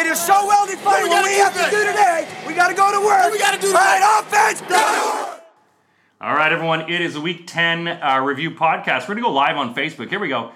It is so well defined. What we have to do today, we got to go to work. we gotta do All right, offense, go! All right, everyone. It is a Week 10 uh, review podcast. We're going to go live on Facebook. Here we go.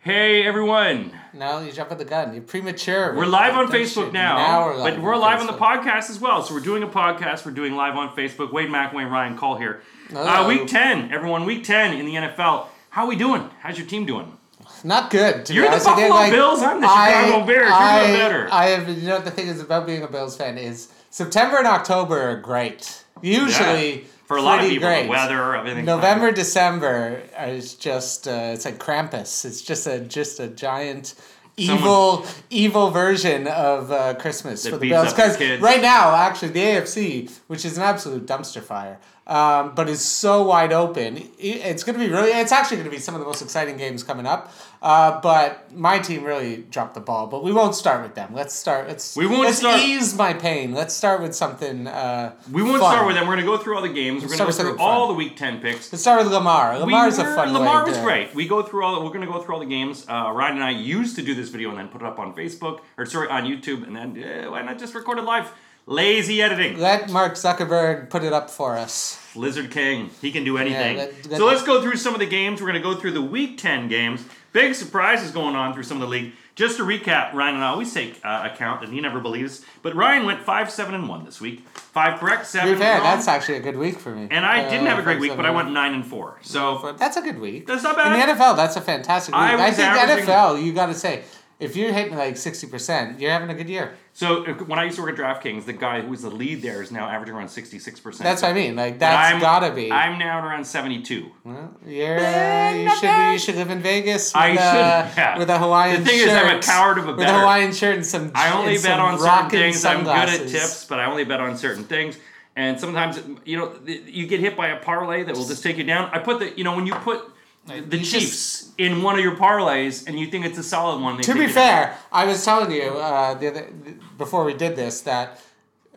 Hey, everyone. Now you jump at the gun. You're premature. We're live on Facebook shit. now. Now we're live but we're on live on the podcast as well. So we're doing a podcast. We're doing live on Facebook. Wade McWayne, Ryan Call here. Uh, week 10, everyone. Week 10 in the NFL. How are we doing? How's your team doing? Not good. To You're be the honest you. Buffalo Like, Bills, I'm the I- Chicago Bears. You're I, doing better. I have. You know what the thing is about being a Bills fan is September and October are great. Usually Yeah. For a lot of people, great. the weather, everything. November, December is just uh, it's like Krampus. It's just a just a giant evil evil version of uh, Christmas for the Bills. Because right now, actually, the AFC, which is an absolute dumpster fire, um, but is so wide open, it's going to be really. It's actually going to be some of the most exciting games coming up. Uh, but my team really dropped the ball. But we won't start with them. Let's start. Let's We won't let's start- ease my pain. Let's start with something. Uh, We won't fun. start with them. We're going to go through all the games. We're going to go through all fun. the Week 10 picks. Let's start with Lamar. Lamar's we a were- fun. Lamar was to- great. We go through all. We're going to go through all the games. Uh, Ryan and I used to do this video and then put it up on Facebook or sorry on YouTube, and then why not just record it live? Lazy editing. Let Mark Zuckerberg put it up for us. Lizard King. He can do anything. let- so let's go through some of the games. We're going to go through the Week 10 games. Big surprises going on through some of the league. Just to recap, Ryan and I always take uh, account, and he never believes. But Ryan went five, seven, and one this week. Five correct, To seven be fair, wrong. that's actually a good week for me. and I Uh, didn't have a great week, but I went nine and four. So That's a good week. That's not bad. In the NFL, that's a fantastic week. I I, think NFL, you got to say, if you're hitting like 60%, you're having a good year. So uh, when I used to work at DraftKings, the guy who was the lead there is now averaging around sixty six percent. That's what I mean. Like, that's I'm, got to be. I'm now at around seventy two. Well, you're, uh, you, should, be- you should live in Vegas with, I a, should, yeah. with a Hawaiian shirt. The thing shirt. is, I'm a coward of a With a. Hawaiian shirt and some I only bet some on certain rocking things. I'm good at tips, but I only bet on certain things. And sometimes, you know, you get hit by a parlay that will just take you down. I put the, you know, when you put the Chiefs in one of your parlays and you think it's a solid one, they To be fair, I was telling you uh, the other, before we did this that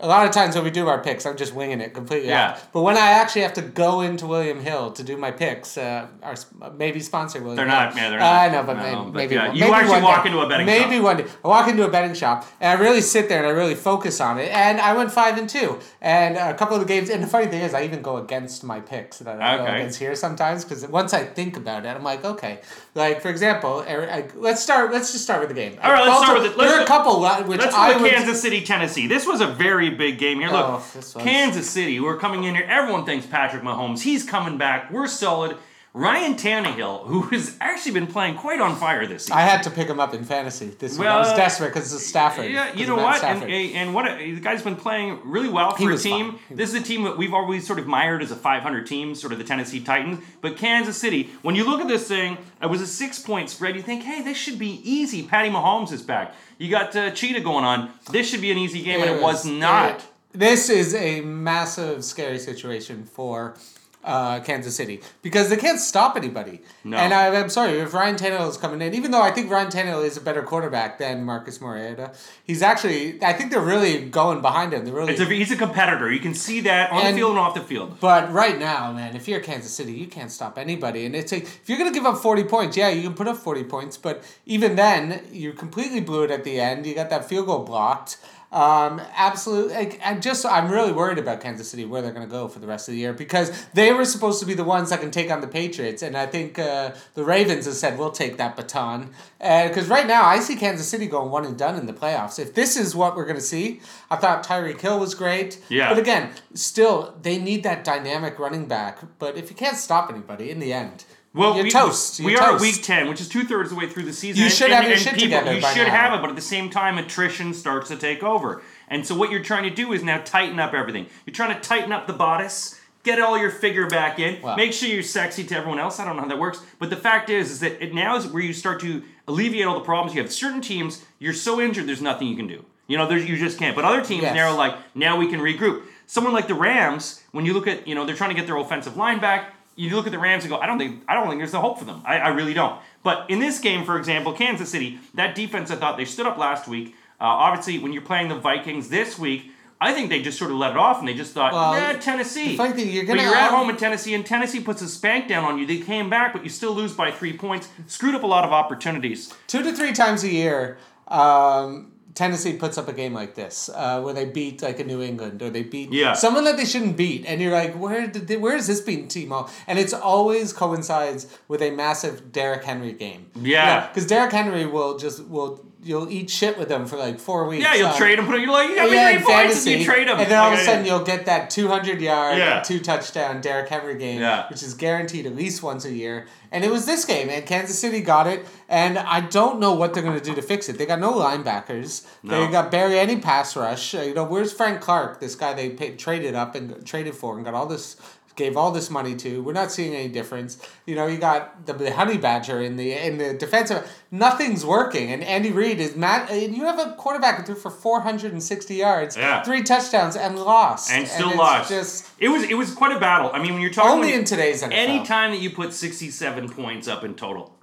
a lot of times when we do our picks, I'm just winging it completely. Yeah. out. But when I actually have to go into William Hill to do my picks, uh, our maybe sponsor William. They're Hill. not, yeah, they're Uh, not. I know, but No, maybe, but maybe yeah, one- you maybe actually walk day. into a betting maybe shop. one day. I walk into a betting shop and I really sit there and I really focus on it. And I went five and two. And a couple of the games. And the funny thing is, I even go against my picks that I go Okay. against here sometimes because once I think about it, I'm like, okay. Like for example, Eric, let's start. Let's just start with the game. All right, let's start with it. There are a couple which Let's I go would. Kansas City, Tennessee. This was a very big game here. Look, Oh, Kansas City, we're coming in here. Everyone thinks Patrick Mahomes. He's coming back. We're solid. Ryan Tannehill, who has actually been playing quite on fire this season. I had to pick him up in fantasy this week. I was desperate because it's Stafford. Yeah, you know what? And, and what a, the guy's been playing really well for a team. This is a team that we've always sort of mired as a 500 team, sort of the Tennessee Titans. But Kansas City, when you look at this thing, it was a six point spread. You think, hey, this should be easy. Patty Mahomes is back. You got uh, Cheetah going on. This should be an easy game, and it was not. it- this is a massive, scary situation for uh, Kansas City because they can't stop anybody. No. And I, I'm sorry if Ryan Tannehill is coming in, even though I think Ryan Tannehill is a better quarterback than Marcus Mariota. He's actually, I think they're really going behind him. They're really. A, he's a competitor. You can see that on And- the field and off the field. But right now, man, if you're Kansas City, you can't stop anybody. And it's like if you're gonna give up forty points, yeah, you can put up forty points, but even then, you completely blew it at the end. You got that field goal blocked. Um, absolutely. Like, I'm just I'm really worried about Kansas City where they're gonna go for the rest of the year because they were supposed to be the ones that can take on the Patriots, and I think uh, the Ravens have said we'll take that baton. Because right now, I see Kansas City going one and done in the playoffs. If this is what we're gonna see, I thought Tyreek Hill was great. Yeah. But again, still they need that dynamic running back. But if you can't stop anybody in the end, Well, you're we, toast. You're we are at week ten, which is two thirds of the way through the season. You should and- have your and shit people, together You should now. have it, but at the same time, attrition starts to take over. And so, what you're trying to do is now tighten up everything. You're trying to tighten up the bodice, get all your figure back in, Wow. make sure you're sexy to everyone else. I don't know how that works, but the fact is, is that it now is where you start to alleviate all the problems. You have certain teams, you're so injured, there's nothing you can do. You know, there's, you just can't. But other teams Yes. now are like, now we can regroup. Someone like the Rams, when you look at, you know, they're trying to get their offensive line back. You look at the Rams and go, I don't think, I don't think there's the hope for them. I, I really don't. But in this game, for example, Kansas City, that defense, I thought they stood up last week. Uh, obviously, when you're playing the Vikings this week, I think they just sort of let it off and they just thought, Well, nah, Tennessee. the you're but you're at home in Tennessee, and Tennessee puts a spank down on you. They came back, but you still lose by three points. Screwed up a lot of opportunities. two to three times a year, um, Tennessee puts up a game like this, uh, where they beat like a New England or they beat Yeah. someone that they shouldn't beat, and you're like, where did they, where is this beating team all? And it's always coincides with a massive Derrick Henry game. Yeah. because Derrick Henry will just will you'll eat shit with them for like four weeks. Yeah, you'll on- trade them. Put. You're like, you got yeah, in points, and you trade them, and then all of a sudden you'll get that two hundred yard, Yeah. two touchdown Derrick Henry game, Yeah. which is guaranteed at least once a year. And it was this game, and Kansas City got it. And I don't know what they're going to do to fix it. They got no linebackers. No. They got barely any pass rush. Uh, you know, where's Frank Clark? This guy they paid, traded up and traded for and got all this. Gave all this money to. We're not seeing any difference. You know, you got the, the honey badger in the in the defensive. Nothing's working, and Andy Reid is mad. And you have a quarterback who threw for four hundred and sixty yards, Yeah. three touchdowns, and lost, and still it's lost. Just it was it was quite a battle. I mean, when you're talking only when- in today's NFL. any time that you put 67 points up in total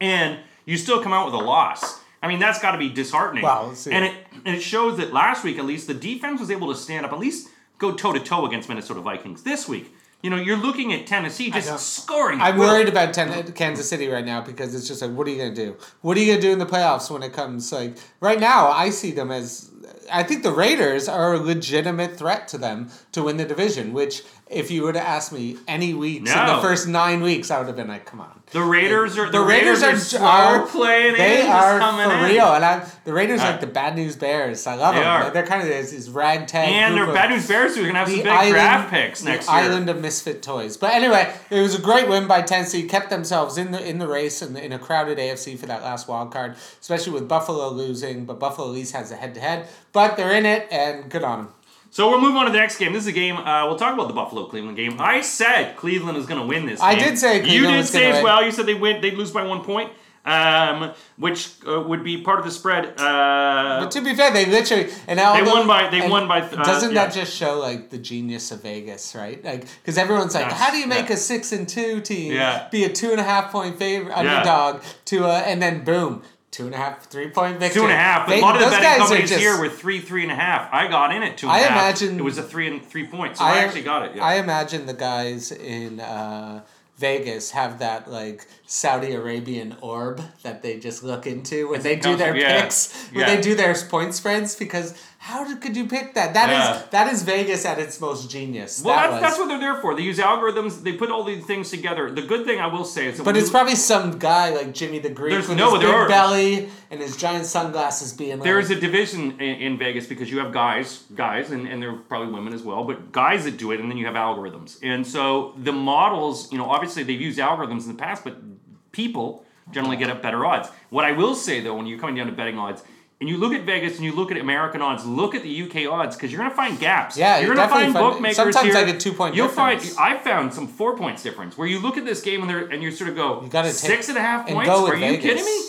and you still come out with a loss i mean that's got to be disheartening see. and it and it shows that last week at least the defense was able to stand up at least go toe to toe against minnesota vikings this week you know you're looking at tennessee just scoring I'm well. worried about ten- Kansas City right now because it's just like, what are you gonna do? What are you gonna do in the playoffs when it comes? Like right now, I see them as. I think the Raiders are a legitimate threat to them to win the division. Which, if you were to ask me any weeks in the first nine weeks, I would have been like, "Come on." The raiders are The, Raiders, are, slow are playing They in, are coming for in. real, and I, the Raiders are like the bad news Bears. I love They them. are. They're, they're kind of this, this ragtag. and they're bad news bears who are gonna have some big island, draft picks the next year island of misfit toys. But anyway, it was a great win by Tennessee. Kept themselves in the in the race and in a crowded AFC for that last wild card, especially with Buffalo losing. But Buffalo at least has a head to head. But they're in it, and good on them. So we'll move on to the next game. This is a game. Uh, we'll talk about the Buffalo Cleveland game. I said Cleveland is going to win this. I game. did say you did say as win. well. You said they win. They'd lose by one point, um, which uh, would be part of the spread. Uh, But to be fair, they literally and now They won by- they won by, uh, doesn't that yeah. just show like the genius of Vegas, right? Like because everyone's like, That's- how do you make yeah. a six and two team Yeah. be a two and a half point favorite underdog to a and then boom. Two and a half, three point victory. two and a half. But They- a lot of the betting companies just- here were three, three and a half. I got in at two and I a half. imagine- it was a three and three points. So I, actually got it. Yeah. I imagine the guys in uh, Vegas have that like Saudi Arabian orb that they just look into when they do their yeah, picks, when yeah. they do their point spreads. Because how did, could you pick that? That is Yeah. that is Vegas at its most genius. well, that that's, was. that's what they're there for. They use algorithms. They put all these things together. The good thing I will say is that but it's you- probably some guy like Jimmy the Greek with no, his big are- belly and his giant sunglasses being like. There is a division in, in Vegas because you have guys, guys, and, and there are probably women as well, but guys that do it, and then you have algorithms. And so the models, you know, obviously they've used algorithms in the past, but people generally get up better odds. What I will say though, when you're coming down to betting odds, and you look at Vegas and you look at American odds, look at the UK odds because you're going to find gaps. Yeah, you're you going to definitely find bookmakers sometimes here. like a two-point You'll difference. find. I found some four points difference where you look at this game and and you sort of go, You gotta take- six and a half points. Are you kidding me?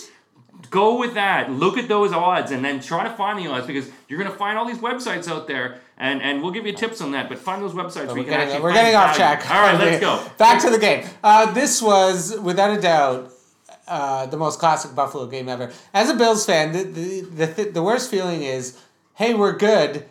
Go with that. Look at those odds and then try to find the odds because you're going to find all these websites out there and, and we'll give you tips on that. But find those websites where We're you can getting, actually we're getting off track. All right, let's go. Back to the game. Uh, this was, without a doubt, uh, the most classic Buffalo game ever. As a Bills fan, the, the, the, the worst feeling is, hey, we're good.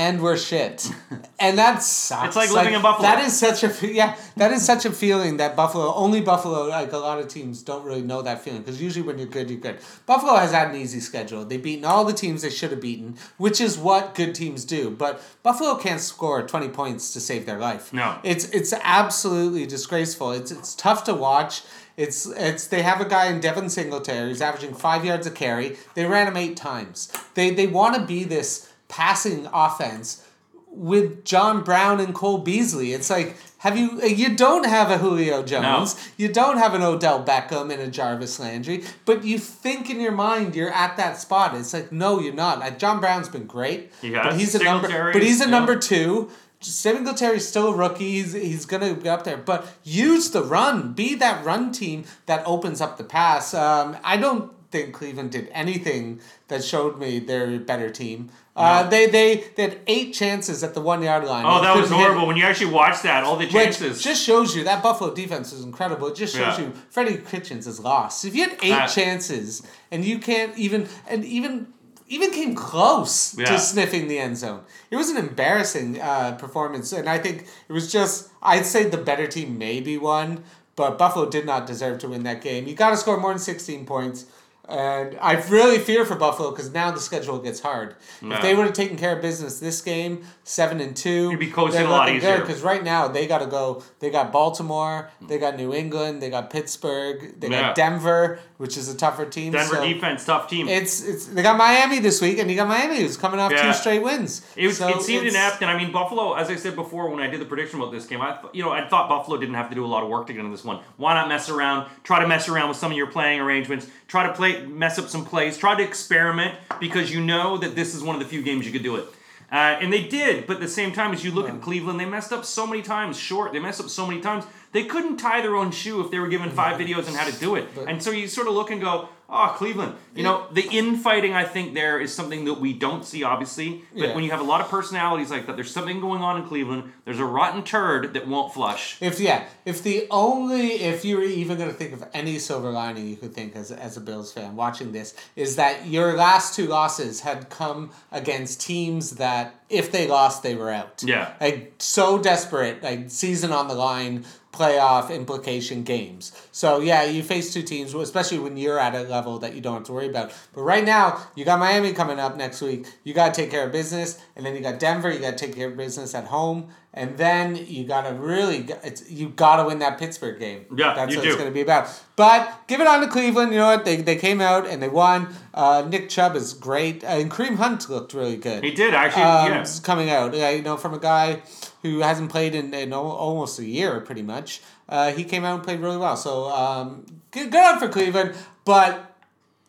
And we're shit, and that sucks. It's like living in Buffalo. That is such a yeah. That is such a feeling that Buffalo only Buffalo like a lot of teams don't really know that feeling because usually when you're good you're good. Buffalo has had an easy schedule. They've beaten all the teams they should have beaten, which is what good teams do. But Buffalo can't score twenty points to save their life. No. It's it's absolutely disgraceful. It's it's tough to watch. It's it's they have a guy in Devin Singletary who's averaging five yards a carry. They ran him eight times. They they want to be this passing offense with John Brown and Cole Beasley. It's like have you you don't have a Julio Jones, you don't have an Odell Beckham and a Jarvis Landry, but you think in your mind you're at that spot. It's like no, you're not. Like, John Brown's been great, He but he's a number. But he's a yeah. number two. Singletary's still a rookie. He's, he's gonna get up there, but use the run. Be that run team that opens up the pass. Um, I don't think Cleveland did anything that showed me they're a better team. Uh, they, they they had eight chances at the one yard line. Oh, that was couldn't hit horrible. When you actually watch that, all the chances. just shows you that Buffalo defense is incredible. It just shows Yeah. you Freddie Kitchens is lost. If you had eight Uh, chances and you can't even and even even came close Yeah. to sniffing the end zone, it was an embarrassing uh, performance. And I think it was just I'd say the better team maybe won, but Buffalo did not deserve to win that game. You got to score more than sixteen points. And I really fear for Buffalo because now the schedule gets hard. If they would have taken care of business this game, seven and two, You'd be coasting a lot easier. Because right now they got to go. They got Baltimore, they got New England, they got Pittsburgh, they Yeah. got Denver, which is a tougher team. Denver so defense, tough team. It's it's they got Miami this week, and you got Miami who's coming off Yeah. two straight wins. It, was, So it seemed inept, and I mean Buffalo. As I said before, when I did the prediction about this game, I th- you know I thought Buffalo didn't have to do a lot of work to get into this one. Why not mess around? Try to mess around with some of your playing arrangements. Try to play, mess up some plays. Try to experiment because you know that this is one of the few games you could do it. Uh, and they did, but at the same time, as you look at Cleveland, they messed up so many times short. They messed up so many times. They couldn't tie their own shoe if they were given five videos on how to do it. And so you sort of look and go, oh, Cleveland. You know, the infighting, I think, there is something that we don't see, obviously. But Yeah. when you have a lot of personalities like that, there's something going on in Cleveland. There's a rotten turd that won't flush. If yeah, if the only if you were even going to think of any silver lining you could think as as a Bills fan watching this is that your last two losses had come against teams that if they lost they were out. Yeah. Like so desperate, like season on the line, playoff implication games. So yeah, you face two teams, especially when you're at a level that you don't have to worry about. But right now, you got Miami coming up next week. You got to take care of business, and then you got Denver. You got to take care of business at home, and then you got to really, it's you got to win that Pittsburgh game. Yeah, that's what do. it's going to be about. But give it on to Cleveland. You know what? They, they came out and they won. Uh, Nick Chubb is great, and Kareem Hunt looked really good He did, actually. um, yeah. coming out. Uh, you know, from a guy who hasn't played in, in almost a year, pretty much. Uh, he came out and played really well. So um, good, good on for Cleveland, but.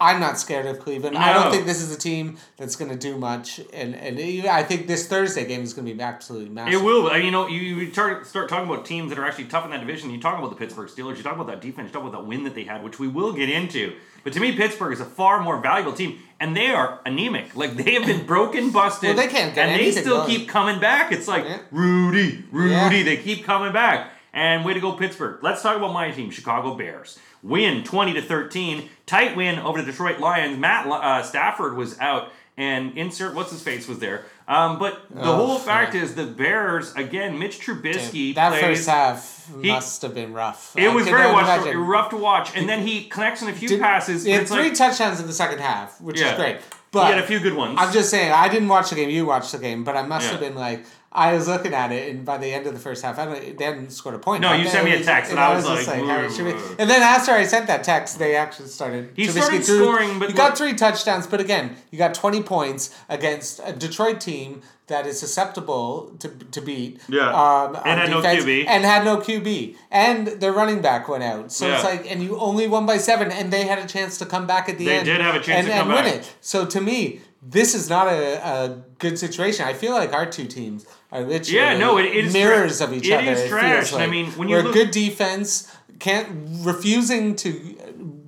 I'm not scared of Cleveland. I don't think this is a team that's going to do much, and and even- I think this Thursday game is going to be absolutely massive. It will. You know, you, you start, start talking about teams that are actually tough in that division. You talk about the Pittsburgh Steelers. You talk about that defense. You talk about that win that they had, which we will get into. But to me, Pittsburgh is a far more valuable team, and they are anemic. Like they have been broken, busted, Well, they can't get and they still going. keep coming back. It's like Yeah. Rudy, Rudy. Yeah. They keep coming back. And way to go, Pittsburgh. Let's talk about my team, Chicago Bears. Win twenty to thirteen. Tight win over the Detroit Lions. Matt uh, Stafford was out, and insert what's his face was there. Um, but the Oh, whole fact is the Bears again. Mitch Trubisky that plays. first half he- must have been rough. it I was very rough, rough to watch, and then he connects on a few Did- passes. He had three like, touchdowns in the second half, which Yeah. is great. But he had a few good ones. I'm just saying, I didn't watch the game. You watched the game, but I must Yeah. have been like, I was looking at it, and by the end of the first half, I don't, they hadn't scored a point. No, you sent me a text, and I was just like, should And then after I sent that text, they actually started. He Trubisky started threw- scoring, but he got three touchdowns. But again, you got twenty points against a Detroit team that is susceptible to, to beat. Yeah. um, And had no QB. and had no QB, and their running back went out. So it's like, and you only won by seven, and they had a chance to come back at the They end. did have a chance and, to and come win it. So to me, this is not a, a good situation. I feel like our two teams are literally Yeah, no, it- it is mirrors tra- of each it other. is feels trash. I like. mean, when you we're look- good defense, can't refusing to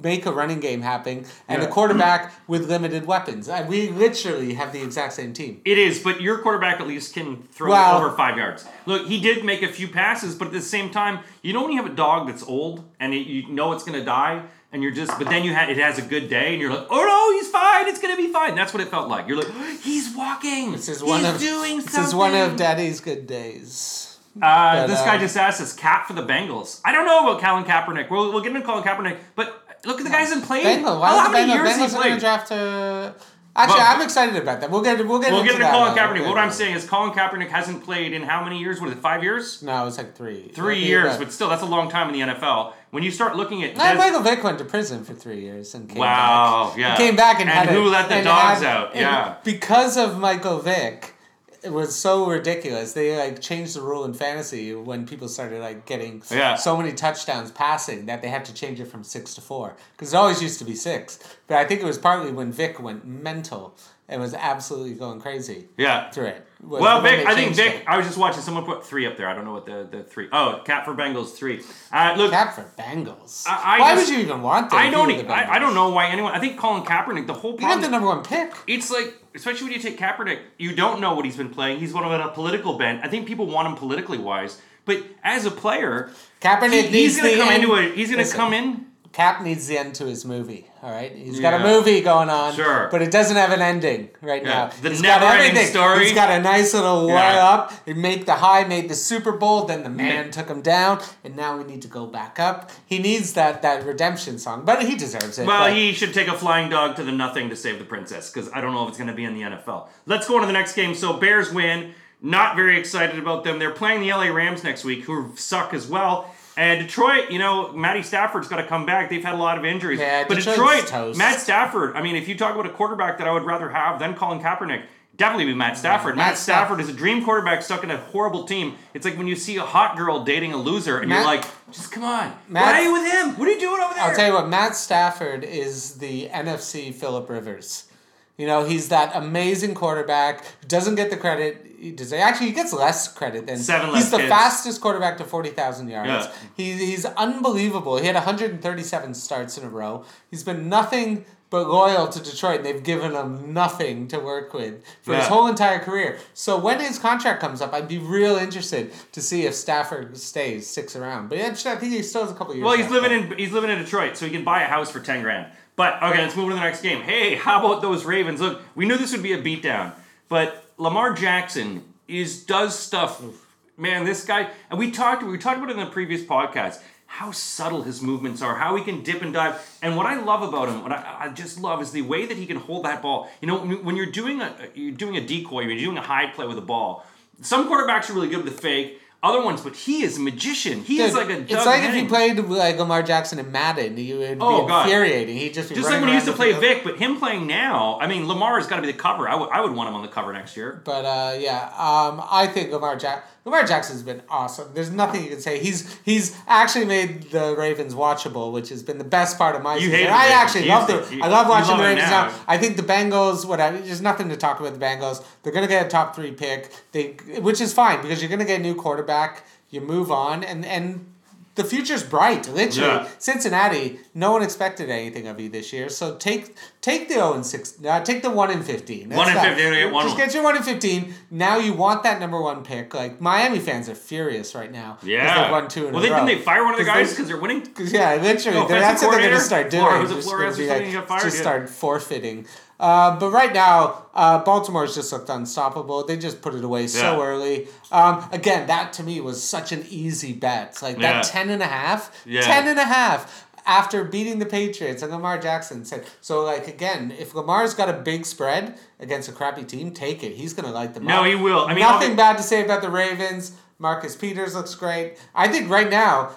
make a running game happen, and Yeah. a quarterback with limited weapons. I, we literally have the exact same team. It is, but your quarterback at least can throw Well- over five yards. Look, he did make a few passes, but at the same time, you know when you have a dog that's old and it, you know it's gonna die, and you're just, but then you had it has a good day, and you're like, oh no, he's fine, it's gonna be fine. That's what it felt like. You're like, he's walking, This is he's one of doing this something. is one of Daddy's good days. Uh, But, this uh, guy just asked us, cap for the Bengals. I don't know about Colin Kaepernick. We'll, we'll get into Colin Kaepernick, but look at the guy hasn't played. Bengal. Why how, many years Bengals he to played? draft? Uh, actually, Well, I'm excited about that. We'll get we'll get We'll into get into. Colin uh, Kaepernick. What I'm saying is Colin Kaepernick hasn't played in how many years? What is it, five years? No, it's like three. Three Yeah, years, but still, that's a long time in the NFL. When you start looking at Des- Michael Vick went to prison for three years and came Wow, back. yeah. Came back and, And had a- who let the dogs had- out? Yeah. Because of Michael Vick, it was so ridiculous. They like changed the rule in fantasy when people started like getting Yeah. so many touchdowns passing that they had to change it from six to four because it always used to be six. But I think it was partly when Vick went mental and was absolutely going crazy yeah. through it. Well, when Vick, I think Vick. it. I was just watching someone put three up there. I don't know what the, the three. Oh, Cap for Bengals three. Uh, look, Cap for Bengals. I- I Why just- would you even want that? I don't. I, I don't know why anyone. I think Colin Kaepernick. The whole You got problem. the number one pick. it's like, especially when you take Kaepernick, you don't know what he's been playing. He's one of a political bent. I think people want him politically wise, but as a player, Kaepernick he- he's going to come into a. He's going to come in. Cap needs the end to his movie. All right, he's got a movie going on, Sure. but it doesn't have an ending right Yeah. now. The He's got everything. story. He's got a nice little way Yeah. up. He made the high, made the Super Bowl. Then the man took him down, and now we need to go back up. He needs that that redemption song, but he deserves it. Well, but- he should take a flying dog to the nothing to save the princess because I don't know if it's going to be in the NFL. Let's go on to the next game. So Bears win. Not very excited about them. They're playing the LA Rams next week, who suck as well. And Detroit, you know, Matty Stafford's got to come back. They've had a lot of injuries. Yeah, but Detroit's Detroit, toast. Matt Stafford. I mean, if you talk about a quarterback that I would rather have than Colin Kaepernick, definitely be Matt Stafford. Matt Matt Stafford is a dream quarterback stuck in a horrible team. It's like when you see a hot girl dating a loser, and you're like, just come on. Matt- Why are you with him? What are you doing over there? I'll tell you what, Matt Stafford is the NFC Philip Rivers. You know, he's that amazing quarterback doesn't get the credit he deserves. Actually, he gets less credit than Seven Less He's the kids. fastest quarterback to forty thousand yards. Yeah. He's he's unbelievable. He had one hundred and thirty seven starts in a row. He's been nothing but loyal to Detroit. and They've given him nothing to work with for his whole entire career. So when his contract comes up, I'd be real interested to see if Stafford stays, sticks around. But yeah, I think he still has a couple years. Well, he's living in he's living in Detroit, so he can buy a house for ten grand. But okay, let's move on to the next game. Hey, how about those Ravens? Look, we knew this would be a beatdown, but Lamar Jackson is does stuff. Man, this guy, and we talked we talked about it in the previous podcast. How subtle his movements are, how he can dip and dive, and what I love about him, what I, I just love, is the way that he can hold that ball. You know, when when you're doing a you're doing a decoy, you're doing a high play with a ball. Some quarterbacks are really good with the fake, other ones, but he is a magician. He is like a. it's Doug like if Henning. you played like Lamar Jackson in Madden, you would Oh, be God. infuriating. He'd just Just like when he used to play. Vic, but him playing now, I mean, Lamar's got to be the cover. I would, I would want him on the cover next year. But uh, yeah, um, I think Lamar Jack Lamar Jackson's been awesome. There's nothing you can say. He's he's actually made the Ravens watchable, which has been the best part of my You season. I actually love the I love watching love the Ravens now. now. I think the Bengals, whatever. There's nothing to talk about the Bengals. They're gonna get a top three pick. They, which is fine because you're gonna get a new quarterback. You move on, and and the future's bright. Literally, Yeah. Cincinnati. No one expected anything of you this year. So take take the zero and six. Uh, take the one in fifteen. That's One in 15, get one Just one. get your one in fifteen. Now you want that number one pick. Like Miami fans are furious right now. Yeah. they've won two in well, a they, row. didn't they fire one of the guys because they're winning? yeah, literally. No, that's what they're going to start doing. Flores- Just Flores be like- something got fired? just start forfeiting. Uh, but right now, uh, Baltimore's just looked unstoppable. They just put it away so Yeah. early. Um, again, that to me was such an easy bet. Like Yeah. that 10 and a half. Yeah. 10 and a half after beating the Patriots. And Lamar Jackson said, so like again, if Lamar's got a big spread against a crappy team, take it. He's going to light them No, up. he will. I mean, Nothing bad to say about the Ravens. Marcus Peters looks great. I think right now,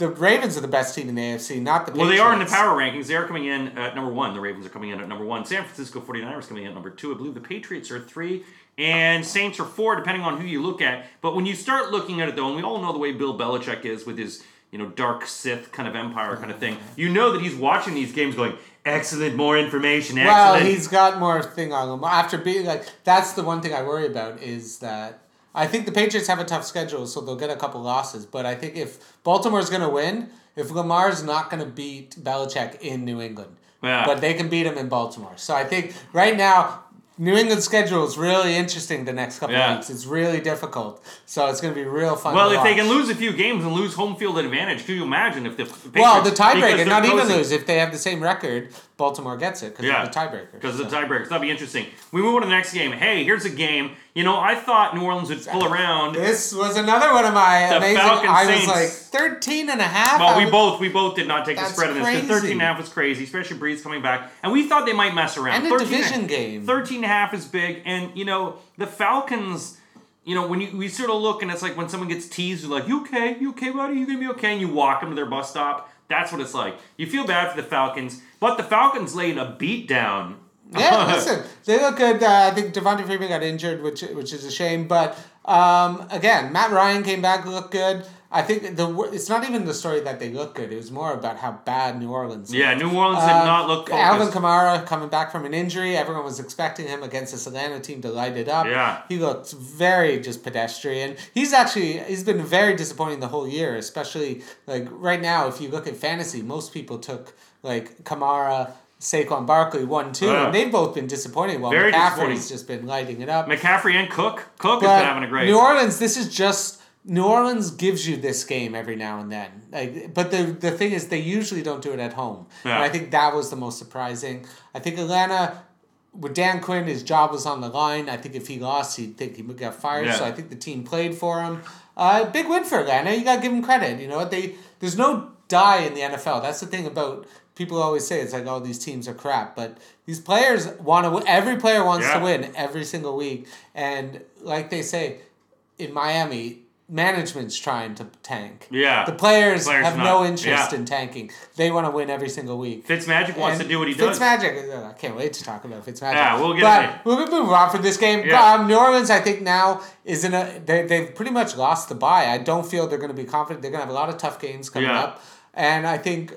the Ravens are the best team in the AFC, not the Well, Patriots. they are in the power rankings. They are coming in at number one. The Ravens are coming in at number one. San Francisco 49ers coming in at number two. I believe the Patriots are three. And Saints are four, depending on who you look at. But when you start looking at it, though, and we all know the way Bill Belichick is with his, you know, dark Sith kind of empire kind of thing, you know that he's watching these games going, excellent, more information, Well, he's got more thing on him. After being like, that's the one thing I worry about is that I think the Patriots have a tough schedule, so they'll get a couple losses. But I think if Baltimore's going to win, if Lamar's not going to beat Belichick in New England, Yeah. but they can beat him in Baltimore. So I think right now. New England's schedule is really interesting the next couple Yeah. weeks. It's really difficult. So it's going to be real fun. well, if they can lose a few games and lose home field advantage, can you imagine if the Patriots, Well, the tiebreaker, not even lose. If they have the same record, Baltimore gets it because Yeah, of the tiebreaker. Because So- of the tiebreakers. that'd be interesting. We move on to the next game. Hey, here's a game. You know, I thought New Orleans would pull around. This was another one of my The amazing. Falcons I was like 13 and a half. Well, we was- both we both did not take the spread in this. because 13 and a half was crazy, especially Brees coming back. And we thought they might mess around. And a 13 division game. 13 and a half is big. And, you know, the Falcons, you know, when you we sort of look and it's like when someone gets teased, you're like, you okay? You okay, buddy? You gonna be okay? And you walk them to their bus stop. That's what it's like. You feel bad for the Falcons, but the Falcons laid a beat down. Yeah, listen, they look good. Uh, I think Devonta Freeman got injured, which which is a shame. But um, again, Matt Ryan came back, looked good. I think the it's not even the story that they look good. It was more about how bad New Orleans. Yeah, looked. New Orleans did Uh, not look good. Alvin. Kamara coming back from an injury. Everyone was expecting him against this Atlanta team to light it up. Yeah. He looked very just pedestrian. He's actually he's been very disappointing the whole year, especially like right now. If you look at fantasy, most people took like Kamara, Saquon Barkley one two, and they've both been disappointing. While Very McCaffrey's disappointing. just been lighting it up. McCaffrey and Cook. Cook has been having a great. New Orleans, this is just New Orleans gives you this game every now and then. Like, but the the thing is, they usually don't do it at home, Yeah. and I think that was the most surprising. I think Atlanta. With Dan Quinn, his job was on the line. I think if he lost, he'd think he would get fired. Yeah. So I think the team played for him. Uh, big win for Atlanta. You gotta give him credit. You know what they? There's no die in the NFL. That's the thing about people always say it's like oh these teams are crap, but these players want to. Every player wants Yeah. to win every single week, and like they say in Miami, management's trying to tank. Yeah. The players, Players have not. no interest Yeah. in tanking. They want to win every single week. Fitzmagic wants And to do what he does. Fitzmagic, uh, I can't wait to talk about Fitzmagic. Yeah, we'll get But we'll move on from this game. Yeah. Um, New Orleans, I think now is in a they they've pretty much lost the bye. I don't feel they're going to be confident. They're going to have a lot of tough games coming Yeah. up, and I think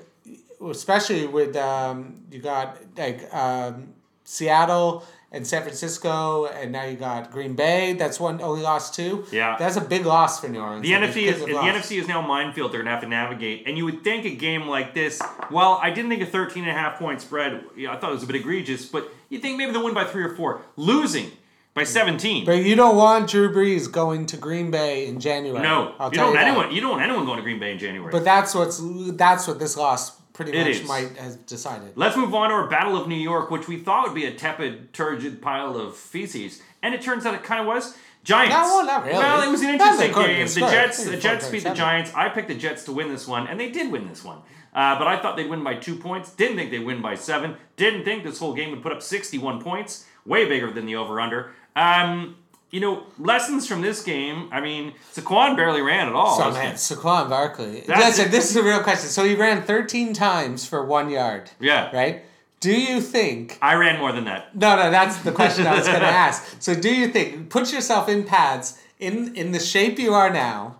especially with um, you got like um, Seattle and San Francisco, and now you got Green Bay. That's one only lost two. Yeah. that's a big loss for New Orleans. The NFC is the. NFC is now a minefield they're gonna have to navigate. And you would think a game like this, well, I didn't think a 13 and a half point spread, I thought it was a bit egregious, but you think maybe they'll win by three or four. Losing by 17. But you don't want Drew Brees going to Green Bay in January. no. I'll you tell don't you want that. anyone you don't want anyone going to Green Bay in January. But that's what's that's what this loss pretty It much is. might has decided. Let's move on to our Battle of New York, which we thought would be a tepid, turgid pile of feces, and it turns out it kind of was. Giants. No, well, not really. Well, it was an was interesting game. the The. Jets, the Jets beat the Giants. I picked the Jets to win this one, and they did win this one. Uh, but I thought they'd win by two points. Didn't think they'd win by seven. Didn't think this whole game would put up sixty-one points. Way bigger than the over/under. Um, you know, lessons from this game. I mean, Saquon barely ran at all. So man, Saquon Barkley. That's- Listen, this is a real question. So he ran thirteen times for one yard. Yeah. Right. Do you think? I ran more than that. No, no, that's the question I was going to ask. So do you think? Put yourself in pads in in the shape you are now.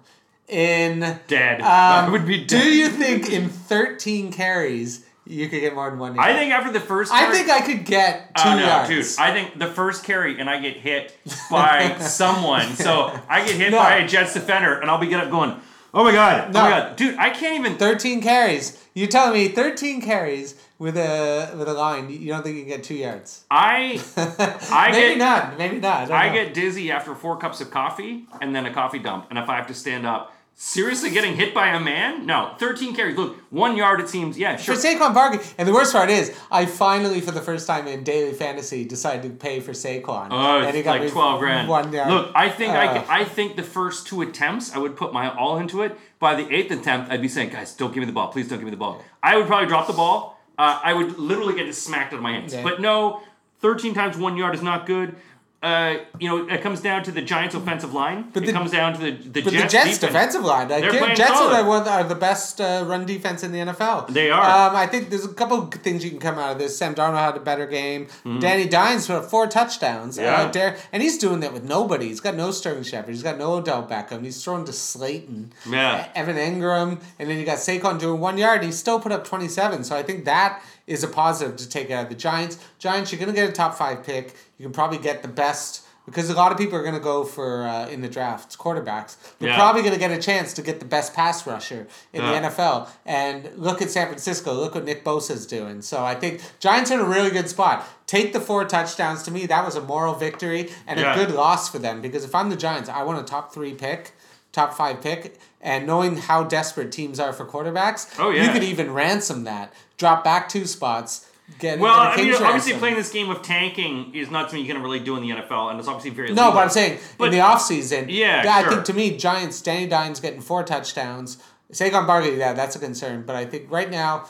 In Dead. um, I would be Dead. Do you think in thirteen carries you could get more than one yard? I think after the first. I think I could get oh, two Oh, no, yards. dude! I think the first carry and I get hit by someone. So I get hit No. by a Jets defender, and I'll be get up going, "Oh my god! No. Oh my god, dude! I can't even." 13 carries. You're telling me 13 carries with a with a line. You don't think you can get two yards? I I maybe get not. Maybe not. I, I get dizzy after four cups of coffee and then a coffee dump, and if I have to stand up, seriously, getting hit by a man? No, thirteen carries. Look, one yard. It seems. Yeah, sure. for. Saquon Barkley. And the worst part is, I finally, for the first time in daily fantasy, decided to pay for Saquon. Oh, and he it's got like me twelve grand. One yard. Look, I think I, Uh. could- I think the first two attempts, I would put my all into it. By the eighth attempt, I'd be saying, "Guys, don't give me the ball. Please don't give me the ball." I would probably drop the ball. Uh, I would literally get it smacked out of my hands. But no, thirteen times one yard is not good. Uh, you know, it comes down to the Giants' offensive line. But it comes down to the the But Jets, the Jets' defensive line, They're playing Jets solid. are, one, are the best uh, run defense in the NFL. They are. Um, I think there's a couple of things you can come out of this. Sam Darnold had a better game. Danny Dimes put up four touchdowns. Mm-hmm. Yeah. Uh, Dar- and he's doing that with nobody. He's got no Sterling Shepard. He's got no Odell Beckham. He's thrown to Slayton. Yeah. Evan Engram. And then you got Saquon doing one yard. And he still put up 27. So I think that is a positive to take out of the Giants. Giants, you're going to get a top five pick. You can probably get the best. Because a lot of people are going to go for uh, in the drafts quarterbacks. You're Yeah. probably going to get a chance to get the best pass rusher in Yeah. the NFL. And look at San Francisco. Look what Nick Bosa's doing. So I think Giants are in a really good spot. Take the four touchdowns to me. That was a moral victory and Yeah. a good loss for them. Because if I'm the Giants, I want a top three pick, top five pick. And knowing how desperate teams are for quarterbacks, Oh, yeah. you could even ransom that. Drop back two spots. Get, Well, I mean, king's obviously playing this game of tanking is not something you can really do in the NFL, and it's obviously very No, legal. but I'm saying But- in the offseason, Yeah, I sure. think to me, Giants, Danny Dimes getting four touchdowns. Saquon Barkley, yeah, that's a concern. But I think right now,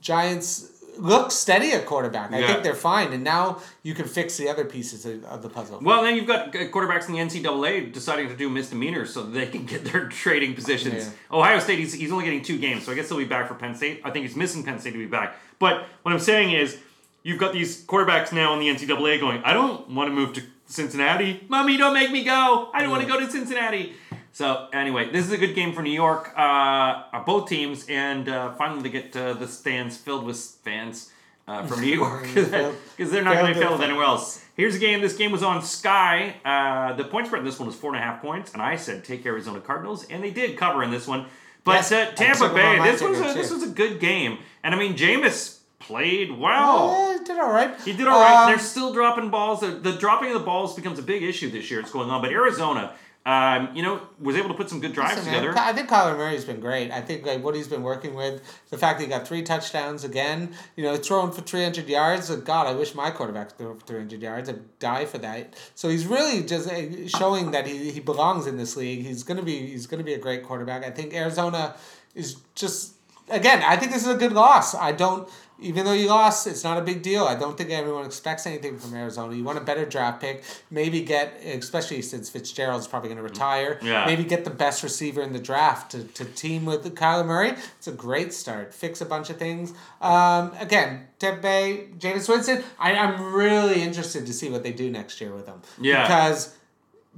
Giants look steady at quarterback. I Yeah. think they're fine. And now you can fix the other pieces of, the puzzle. Well, then you've got uh, quarterbacks in the NCAA deciding to do misdemeanors so they can get their trading positions. Yeah. Ohio State, he's, he's only getting two games, so I guess he'll be back for Penn State. I think he's missing Penn State to be back. But what I'm saying is, you've got these quarterbacks now in the NCAA going, I don't want to move to Cincinnati. Mommy, don't make me go. I don't want to go to Cincinnati. So anyway, this is a good game for New York, uh, uh, both teams, and uh, finally they get uh, the stands filled with fans uh, from New York because they're not going to be Filled fill with with- anywhere else. Here's a game. This game was on Sky. Uh, the point spread in this one was four and a half points, and I said take Arizona Cardinals, and they did cover in this one. But Yes, uh, Tampa took them on Bay, this was a, this was a good game, and I mean Jameis played well. Uh, did all right. He did all right. Um, They're still dropping balls. The, the dropping of the balls becomes a big issue this year. It's going on, but Arizona, um, you know, was able to put some good drives Listen, man, together. I think Kyler Murray's been great. I think like what he's been working with, the fact that he got three touchdowns again, you know, throwing for three hundred yards. God, I wish my quarterback could throw for three hundred yards. I'd die for that. So he's really just uh, showing that he, he belongs in this league. He's gonna be he's gonna be a great quarterback. I think Arizona is just again. I think this is a good loss. I don't. Even though you lost, it's not a big deal. I don't think everyone expects anything from Arizona. You want a better draft pick. Maybe get, especially since Fitzgerald's probably going to retire. Yeah. Maybe get the best receiver in the draft to, to team with Kyler Murray. It's a great start. Fix a bunch of things. Um, again, Tampa Bay, Jameis Winston. I, I'm really interested to see what they do next year with him. Yeah. Because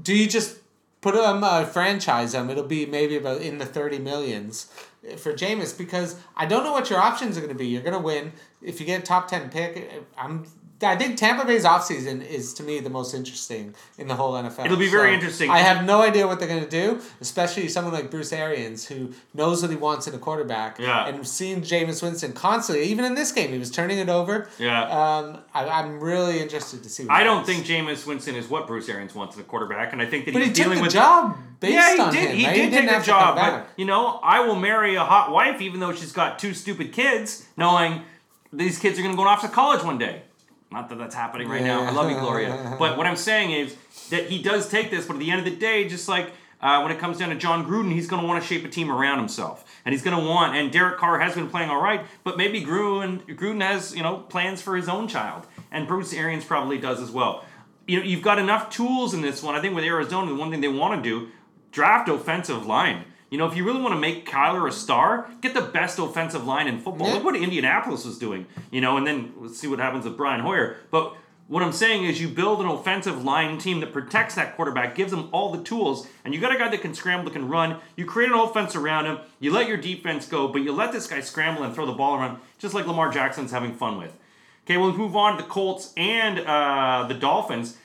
do you just put him uh, franchise him? It'll be maybe about in the thirty millions for Jameis because I don't know what your options are going to be. You're going to win if you get a top ten pick. I'm. I think Tampa Bay's offseason is to me the most interesting in the whole NFL. It'll be very interesting. I have no idea what they're going to do, especially someone like Bruce Arians who knows what he wants in a quarterback. Yeah. And seeing Jameis Winston constantly, even in this game, he was turning it over. Yeah. Um, I, I'm really interested to see. What I don't think Jameis Winston is what Bruce Arians wants in a quarterback, and I think that But he's he dealing the with job based yeah, he did. him. he right? did didn't take the have to come job, but you know, I will marry a hot wife even though she's got two stupid kids, knowing these kids are going to go off to college one day. Not that that's happening right now. I love you, Gloria. But what I'm saying is that he does take this, but at the end of the day, just like uh, when it comes down to Jon Gruden, he's going to want to shape a team around himself, and he's going to want. And Derek Carr has been playing all right, but maybe Gruden Gruden has you know plans for his own child, and Bruce Arians probably does as well. You know, you've got enough tools in this one. I think with Arizona, the one thing they want to do, draft offensive line. You know, if you really want to make Kyler a star, get the best offensive line in football. Yeah. Look what Indianapolis was doing. You know, and then let's see what happens with Brian Hoyer. But what I'm saying is, you build an offensive line team that protects that quarterback, gives them all the tools, and you got a guy that can scramble, that can run. You create an offense around him. You let your defense go, but you let this guy scramble and throw the ball around, just like Lamar Jackson's having fun with. Okay, we'll move on to the Colts and uh, the Dolphins.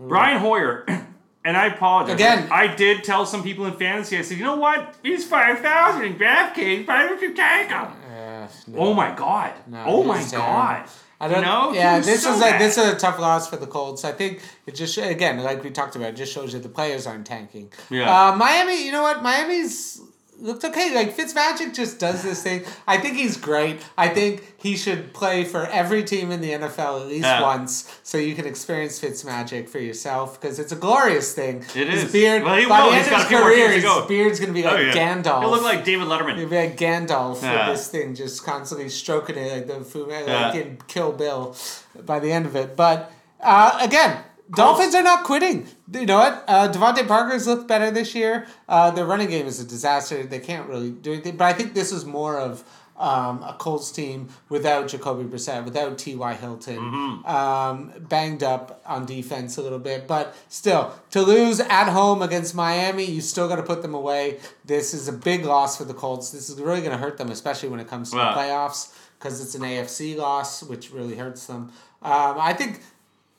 Brian Hoyer, and I apologize. Again. I did tell some people in fantasy. I said, you know what? He's five thousand in DraftKings. Why don't you take him? Uh, no. Oh my god! No, oh my god! I don't know. Yeah, this so is like bad. this is a tough loss for the Colts. I think it just again, like we talked about, it just shows you the players aren't tanking. Yeah. Uh, Miami, you know what? Miami's looked okay. Like Fitzmagic just does this thing. I think he's great. I think he should play for every team in the NFL at least Yeah. once, so you can experience Fitzmagic for yourself because it's a glorious thing. It his is. Beard. Well, he by will. the end got of his career, his go. beard's gonna be like Oh, yeah. Gandalf. He'll look like David Letterman. He'll be like Gandalf Yeah. with this thing, just constantly stroking it like the Fu like in Kill Bill by the end of it. But uh, again, Dolphins are not quitting. You know what? Uh, DeVante Parker's looked better this year. Uh, their running game is a disaster. They can't really do anything. But I think this is more of um, a Colts team without Jacoby Brissett, without T.Y. Hilton, Mm-hmm. um, banged up on defense a little bit. But still, to lose at home against Miami, you still got to put them away. This is a big loss for the Colts. This is really going to hurt them, especially when it comes to the playoffs, because it's an AFC loss, which really hurts them. Um, I think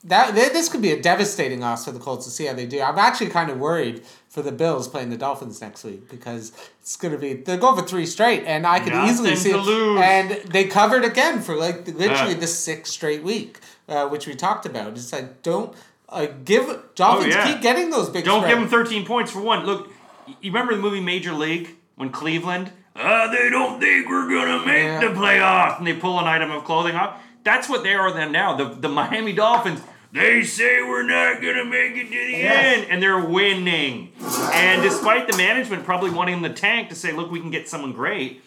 that this could be a devastating loss for the Colts to see how they do. I'm actually kind of worried for the Bills playing the Dolphins next week because it's going to be they're going for three straight, and I can easily see to it. lose. And they covered again for like literally Yeah. the sixth straight week, uh, which we talked about. It's like don't uh, give Dolphins Oh, yeah. keep getting those big. Don't give them 13 points for one. Look, you remember the movie Major League when Cleveland? Uh, they don't think we're gonna make Yeah. the playoffs, and they pull an item of clothing off. That's what they are then now. The the Miami Dolphins. They say we're not gonna make it to the end, and they're winning. And despite the management probably wanting the tank to say, "Look, we can get someone great,"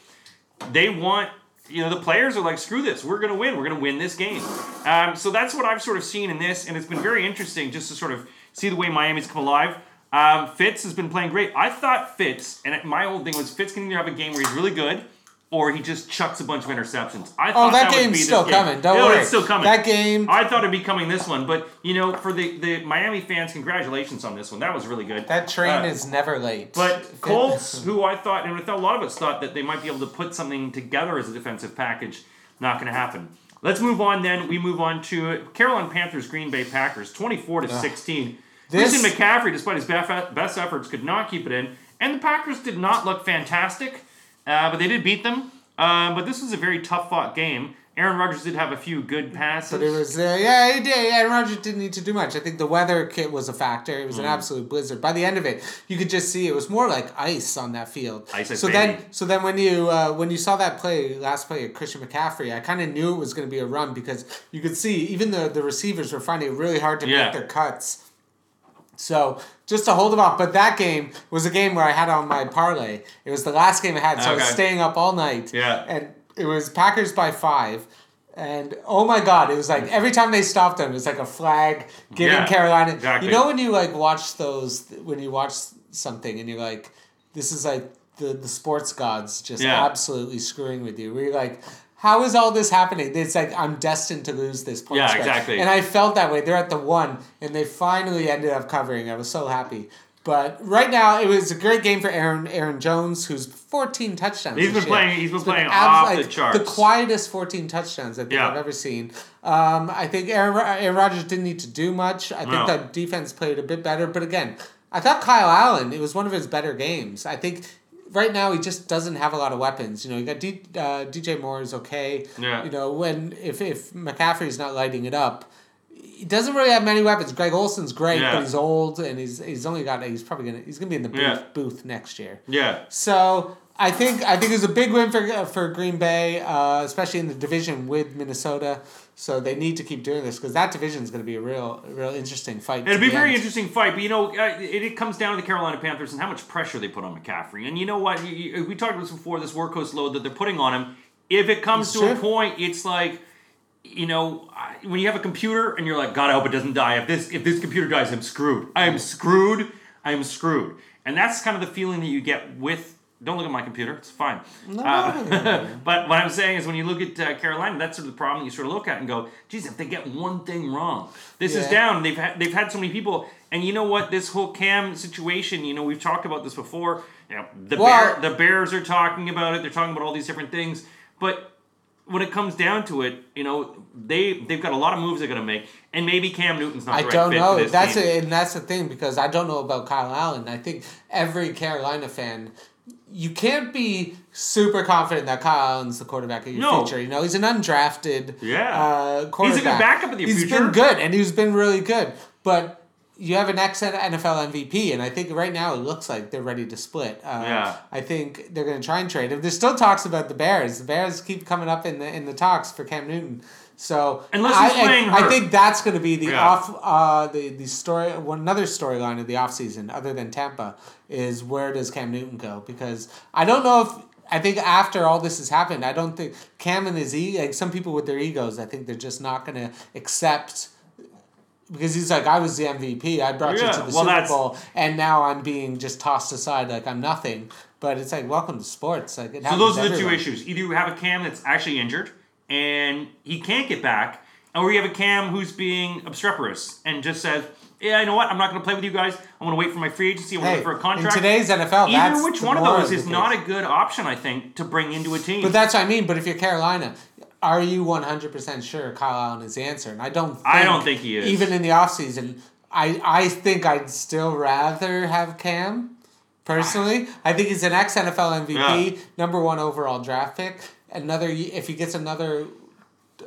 they want you know the players are like screw this we're going to win we're going to win this game. Um, so that's what i've sort of seen in this and it's been very interesting just to sort of see the way miami's come alive. Um, fitz has been playing great. I thought fitz and my whole thing was fitz can either have a game where he's really good or he just chucks a bunch of interceptions i Oh, thought that would game's be still game. coming. Don't Yeah, worry. it's still coming That game. i thought it'd be coming this one but you know for the, the miami fans congratulations on this one that was really good That train Uh, is never late. but Colts, who I thought, and I thought a lot of us thought that they might be able to put something together as a defensive package, not going to happen. Let's move on. Then we move on to Carolina Panthers, Green Bay Packers, twenty-four to sixteen. This- Christian McCaffrey, despite his best efforts, could not keep it in, and the Packers did not look fantastic, uh, but they did beat them. Uh, but this was a very tough fought game. Aaron Rodgers did have a few good passes. But it was uh, yeah, he did. Aaron Rodgers didn't need to do much. I think the weather kit was a factor. It was Mm. an absolute blizzard. By the end of it, you could just see it was more like ice on that field. Ice so baby. then, so then when you uh, when you saw that play last play of Christian McCaffrey, I kind of knew it was going to be a run because you could see even the the receivers were finding it really hard to Yeah. make their cuts. So just to hold them off, but that game was a game where I had on my parlay. It was the last game I had, so I was staying up all night. Yeah. And it was Packers by five. And oh my god, it was like every time they stopped them, it was like a flag giving Yeah, Carolina. exactly. You know when you like watch those when you watch something and you're like, this is like the the sports gods just Yeah. absolutely screwing with you. Where you're like, how is all this happening? It's like I'm destined to lose this point Yeah, spread. exactly. And I felt that way. They're at the one, and they finally ended up covering. I was so happy. But right now, it was a great game for Aaron Aaron Jones, who's 14 touchdowns. He's been playing- he's been playing abs- off the like, charts. The quietest 14 touchdowns I think Yeah. I've ever seen. Um, I think Aaron, Ro- Aaron Rodgers didn't need to do much. I think No. that defense played a bit better. But again, I thought Kyle Allen, it was one of his better games. I think right now he just doesn't have a lot of weapons. You know, you got D, uh, DJ Moore is okay. Yeah. You know, when if, if McCaffrey's not lighting it up, he doesn't really have many weapons. Greg Olsen's great, Yeah. but he's old and he's he's only got he's probably gonna he's gonna be in the booth, Yeah. booth next year. Yeah. So I think I think it was a big win for for Green Bay, uh, especially in the division with Minnesota. So they need to keep doing this because that division is going to be a real, real interesting fight. It'll be a very end. interesting fight, but you know, uh, it, it comes down to the Carolina Panthers and how much pressure they put on McCaffrey. And you know what? You, you, we talked about this before. This workhorse load that they're putting on him. If it comes to a point, it's like, you know, when you have a computer and you're like, God, I hope it doesn't die. If this if this computer dies, I'm screwed. I'm screwed. I'm screwed. And that's kind of the feeling that you get with. Don't look at my computer. It's fine. No, Uh, no, no, but what I'm saying is, when you look at uh, Carolina, that's sort of the problem you sort of look at and go, "Geez, if they get one thing wrong, this is down." They've had they've had so many people, and you know what? This whole Cam situation, you know, we've talked about this before. You know, the Well- bear, the Bears are talking about it. They're talking about all these different things, but when it comes down to it, you know, they they've got a lot of moves they're gonna make, and maybe Cam Newton's not I right don't know. That's team. a, and that's the thing because I don't know about Kyle Allen. I think every Carolina fan, you can't be super confident that Kyle Allen's the quarterback of your No. future. You know, he's an undrafted Yeah. uh, quarterback. backup of your He's future. been good and he's been really good, but. You have an ex NFL MVP, and I think right now it looks like they're ready to split. Uh, Yeah. I think they're going to try and trade him. There's still talks about the Bears. The Bears keep coming up in the in the talks for Cam Newton. So Unless I, he's playing I, I think that's going to be the Yeah. off uh the the story one another storyline of the offseason other than Tampa is where does Cam Newton go? Because I don't know if I think after all this has happened I don't think Cam and his e like some people with their egos I think they're just not going to accept because he's like I was the MVP I brought you to the well, Super that's- Bowl and now I'm being just tossed aside like I'm nothing. But it's like welcome to sports. Like it So those are the two issues. Either you have a Cam that's actually injured and he can't get back, or you have a Cam who's being obstreperous and just says, "Yeah, you know what? I'm not going to play with you guys. I'm going to wait for my free agency. I'm Hey, wait for a contract." in today's NFL Either which one of those is not a good option, I think, to bring into a team. But that's what I mean. But if you're Carolina, are you 100% sure Kyle Allen is the answer? And I don't think, I don't think he is. Even in the offseason, I, I think I'd still rather have Cam, personally. Ah. I think he's an ex NFL MVP, Yeah. number one overall draft pick. Another, if he gets another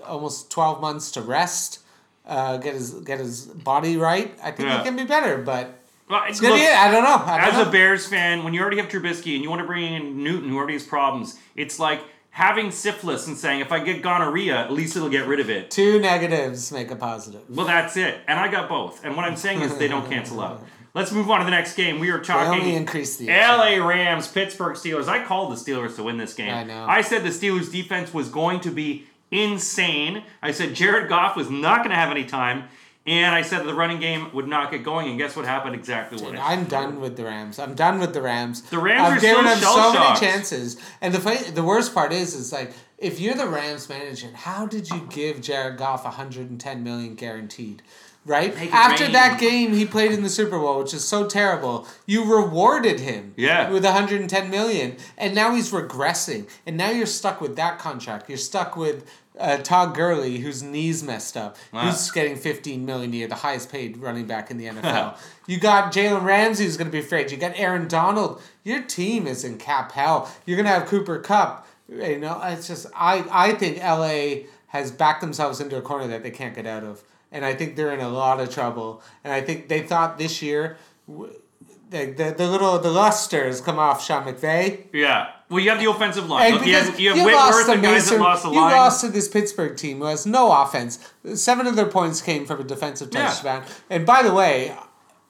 almost 12 months to rest, uh, get his get his body right, I think Yeah. he can be better. But Well, it's look, be, I don't know. I don't as know. a Bears fan, when you already have Trubisky and you want to bring in Newton, who already has problems, it's like having syphilis and saying, "If I get gonorrhea, at least it'll get rid of it." Two negatives make a positive. Well, that's it. And I got both. And what I'm saying is they don't cancel out. Let's move on to the next game. We are talking increase the LA Rams, Pittsburgh Steelers. I called the Steelers to win this game. I know. I said the Steelers defense was going to be insane. I said Jared Goff was not going to have any time. And I said the running game would not get going. And guess what happened? Exactly what it I'm done with the Rams. I'm done with the Rams. The Rams I've are given still them so many chances, and the fi- the worst part is, is like if you're the Rams manager, how did you give Jared Goff 110 million guaranteed? Right after rain. that game he played in the Super Bowl, which is so terrible. You rewarded him, Yeah. with 110 million, and now he's regressing, and now you're stuck with that contract. You're stuck with uh, Todd Gurley, whose knees messed up, Wow. who's getting 15 million a year, the highest paid running back in the NFL. you got Jalen Ramsey, who's going to be afraid. You got Aaron Donald. Your team is in cap hell. You're going to have Cooper Kupp. You know, it's just I I think LA has backed themselves into a corner that they can't get out of. And I think they're in a lot of trouble. And I think they thought this year, the, the, the little the luster has come off Sean McVay. Yeah. Well, you have the offensive line. Look, you have, you have you Whitworth lost to and guys that lost the you line. lost to this Pittsburgh team who has no offense. Seven of their points came from a defensive Yeah. touchdown. And by the way,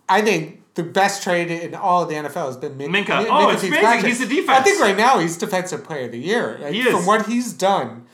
I think the best trade in all of the NFL has been Min- Minkah. Min- Oh, it's amazing. He's the defense. I think right now he's defensive player of the year. Like, He is. From what he's done,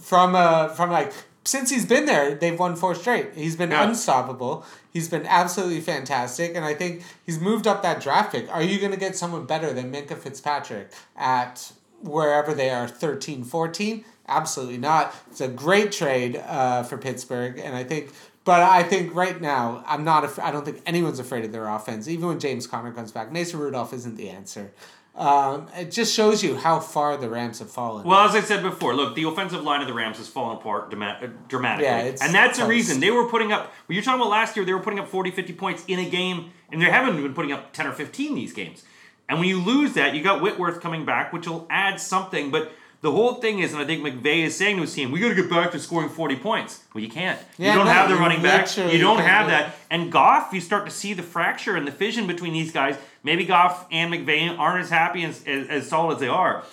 from uh, from like since he's been there, they've won four straight. He's been Yeah. unstoppable. He's been absolutely fantastic, and I think he's moved up that draft pick. Are you going to get someone better than Minkah Fitzpatrick at wherever they are 13, 14? Absolutely not. It's a great trade uh, for Pittsburgh, and I think. But I think right now, I'm not. Af- I don't think anyone's afraid of their offense. Even when James Conner comes back, Mason Rudolph isn't the answer. Um, it just shows you how far the Rams have fallen. Well, as I said before, look, the offensive line of the Rams has fallen apart uh, dramatically. Yeah, it's and that's toast. reason. They were putting up, when you're talking about last year, they were putting up 40, 50 points in a game, and they haven't been putting up 10 or 15 these games. And when you lose that, you got Whitworth coming back, which will add something. But the whole thing is, and I think McVay is saying to his team, we got to get back to scoring 40 points. Well, you can't. Yeah, you don't no, have the running back. You don't have that. And Goff, you start to see the fracture and the fission between these guys. Maybe Goff and McVay aren't as happy as, as, as solid as they are.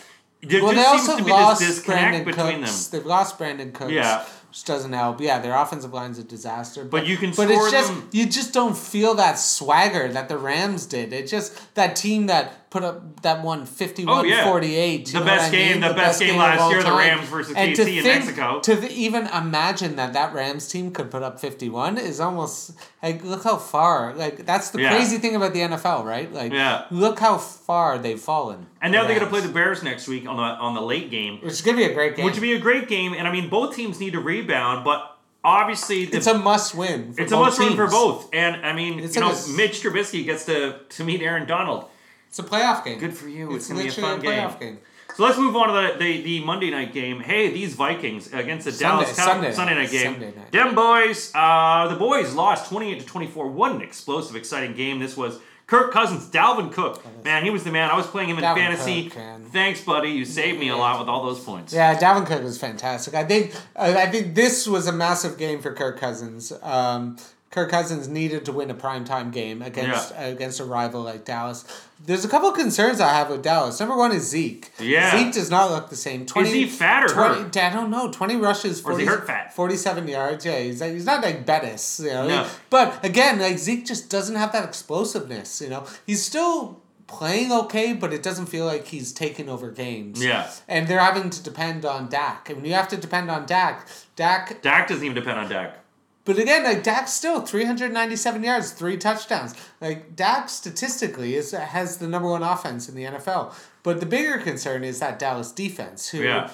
There Well, they seems also to be lost this disconnect Brandin between Cooks. them. They've lost Brandin Cooks. Yeah. Which doesn't help. Yeah, their offensive line's a disaster. But, you can But score it's just them- you just don't feel that swagger that the Rams did. It's just that team that put up that one 51 Oh, yeah. 48. The best what I game- mean? the best game of last year, the. Rams versus And to KC in think- Mexico. To th- even imagine that that Rams team could put up 51 is almost like look how far. Like that's the Yeah. crazy thing about the NFL, right? Like Yeah. look how far they've fallen. And now the they're going to play the Bears next week on the on the late game, which is gonna be a great game. which would be a great game. And I mean, both teams need to rebound, but obviously the, It's a must win. it's a must win for both. And I mean, It's you like know, a Mitch Trubisky gets to to meet Aaron Donald. It's a playoff game. Good for you. It's, It's, going to be a fun game. playoff game. So let's move on to the, the, the Monday night game. Hey, these Vikings against the Sunday- Dallas Cowboys Sunday night. game. Sunday night. Them boys, uh, the boys lost 28 to 24. What an explosive, exciting game this was. Kirk Cousins, Dalvin Cook. Man, he was the man. I was playing him in Dalvin fantasy. Cook. Thanks, buddy. You saved me a lot with all those points. Yeah, Dalvin Cook was fantastic. I think I think this was a massive game for Kirk Cousins. Um, Kirk Cousins needed to win a primetime game against Yeah. against a rival like Dallas. There's a couple of concerns I have with Dallas. Number one is Zeke. Yeah. Zeke does not look the same. 20, he fat or 20, hurt? I don't know. 20 rushes, Or is 40, he hurt fat? 47 yards. Yeah, he's, like, he's not like Bettis. You know? No. But again, like Zeke just doesn't have that explosiveness. You know, He's still playing okay, but it doesn't feel like he's taking over games. Yeah. And they're having to depend on Dak. And when you have to depend on Dak, Dak Dak doesn't even depend on Dak. But again, like Dak still 397 yards, three touchdowns. Like Dak statistically is has the number one offense in the NFL. But the bigger concern is that Dallas defense, who Yeah.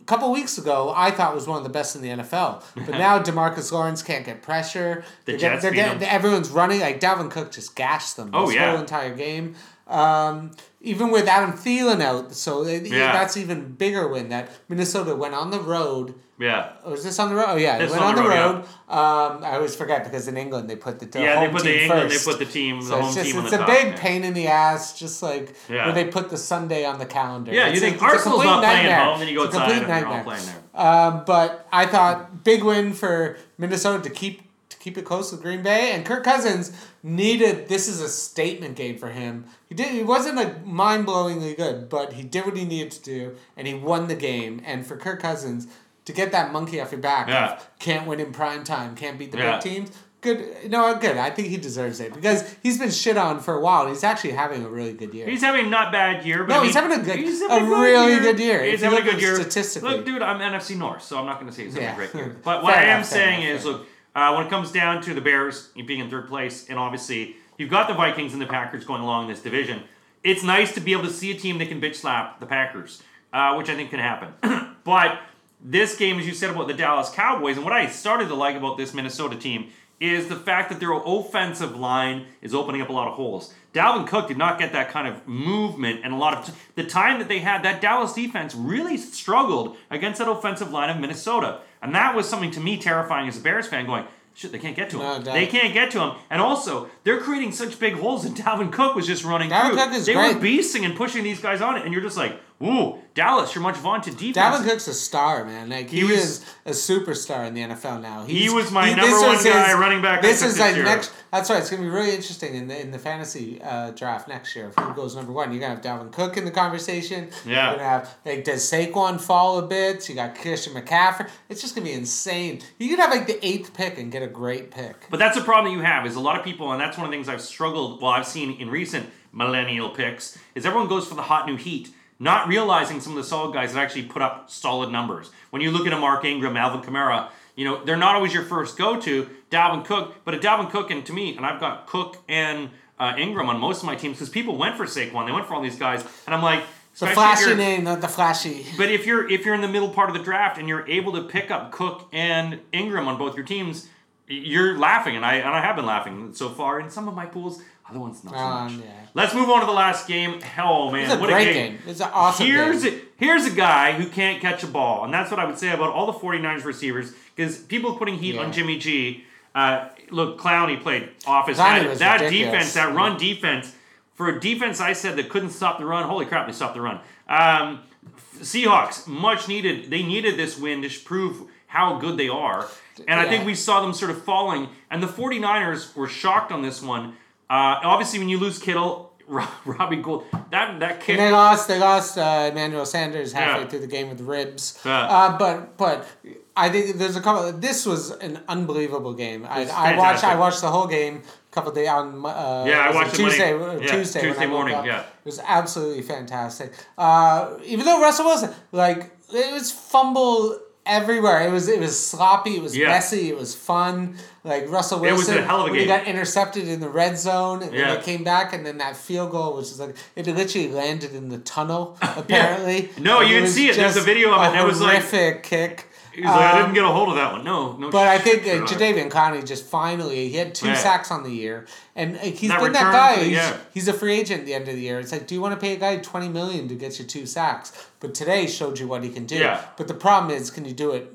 a couple weeks ago I thought was one of the best in the NFL. But now DeMarcus Lawrence can't get pressure. The They're Jets they're beat getting- him. everyone's running. Like Dalvin Cook just gashed them Oh, this yeah. whole entire game. Um, even with Adam Thielen out, so it- Yeah. that's even bigger win that Minnesota went on the road. Yeah. Oh, is this on the road? Oh yeah, This went on on the the road, road. Um, I always forget because in England they put the, the yeah, they put the England, first. they put the team, the So home it's just team it's the a top. big yeah. pain in the ass, just like Yeah. where they put the Sunday on the calendar. Yeah, you It's a- think a Arsenal's not playing nightmare. at home, then you go It's outside and they're all playing there. Um, but I thought big win for Minnesota to keep keep it close with Green Bay and Kirk Cousins needed this is a statement game for him. He did he wasn't like mind blowingly good, but he did what he needed to do and he won the game. And for Kirk Cousins to get that monkey off your back, Yeah. can't win in prime time, can't beat the Yeah. big teams. Good, no, good. I think he deserves it because he's been shit on for a while. and He's actually having a really good year. He's having not bad year, but No, I mean, he's having a good- he's having a having really good year. He's having a good year statistically. Look, dude, I'm NFC North, so I'm not going to say he's having Yeah. a great year. But what Fair I am enough, saying enough, is, look, uh, when it comes down to the Bears being in third place, and obviously you've got the Vikings and the Packers going along in this division, it's nice to be able to see a team that can bitch slap the Packers, uh, which I think can happen. but this game, as you said about the Dallas Cowboys, and what I started to like about this Minnesota team is the fact that their offensive line is opening up a lot of holes. Dalvin Cook did not get that kind of movement and a lot of t- the time that they had that Dallas defense really struggled against that offensive line of Minnesota. And that was something to me terrifying as a Bears fan going, shit, they can't get to him. No they can't get to him. And also, they're creating such big holes and Dalvin Cook was just running Dalvin through. They great. were beasting and pushing these guys on it and you're just like, Ooh, Dallas, your much vaunted defense. Dalvin Cook's a star, man. Like he, He was- is a superstar in the NFL now. He's, he was my this number one guy running back This is like year. next. That's right. It's gonna be really interesting in the in the fantasy uh, draft next year. Who goes number one? You're gonna have Dalvin Cook in the conversation. Yeah. You're gonna have like does Saquon fall a bit? You got Christian McCaffrey. It's just gonna be insane. You could have like the eighth pick and get a great pick. But that's a problem that you have is a lot of people, and that's one of the things I've struggled. Well, I've seen in recent millennial picks is everyone goes for the hot new heat, not realizing some of the solid guys that actually put up solid numbers. When you look at a Mark Ingram, Alvin Kamara, you know they're not always your first go to. Dalvin Cook, but a Dalvin Cook, and to me, and I've got Cook and uh, Ingram on most of my teams because people went for Saquon, they went for all these guys, and I'm like. The flashy name, not the flashy. but if you're if you're in the middle part of the draft and you're able to pick up Cook and Ingram on both your teams, you're laughing, and I and I have been laughing so far in some of my pools. Other ones not so Um, much. yeah. Let's move on to the last game. Hell, man, a what a game! game. It's an awesome here's game. A, here's a guy who can't catch a ball, and that's what I would say about all the 49ers receivers. Because people putting heat Yeah. on Jimmy G. Uh, look, Clowney played office. Clowney that that ridiculous. defense, that run defense, for a defense I said that couldn't stop the run. Holy crap, they stopped the run. Um, Seahawks, much needed. They needed this win to prove how good they are. And I think we saw them sort of falling. And the 49ers were shocked on this one. Uh, obviously, when you lose Kittle, Robbie Gould, that, that kick. And they lost. They lost uh, Emmanuel Sanders halfway Yeah. through the game with ribs. Yeah. Uh, but but I think there's a couple. This was an unbelievable game. I, I watched. I watched the whole game. A couple days on. Uh, Yeah, I watched Tuesday. uh, yeah, Tuesday. Tuesday morning, up. yeah. It was absolutely fantastic. Uh, even though Russell Wilson, like, it was fumble everywhere. It was it was sloppy. It was Yeah. messy. It was fun. Like Russell It was Wilson, a hell of a when he got intercepted in the red zone, and Yeah. then they came back, and then that field goal, which is like it literally landed in the tunnel. Apparently, No, Like, you can was see it. There's a video of it, it was like- horrific kick. He's like, I Um, didn't get a hold of that one. No, no. but I think uh. Jadeveon Clowney just finally he had two Yeah. sacks on the year, and uh, he's That been that guy. He's, yeah. he's a free agent at the end of the year. It's like, do you want to pay a guy twenty million to get you two sacks? But today showed you what he can do. Yeah. But the problem is, can you do it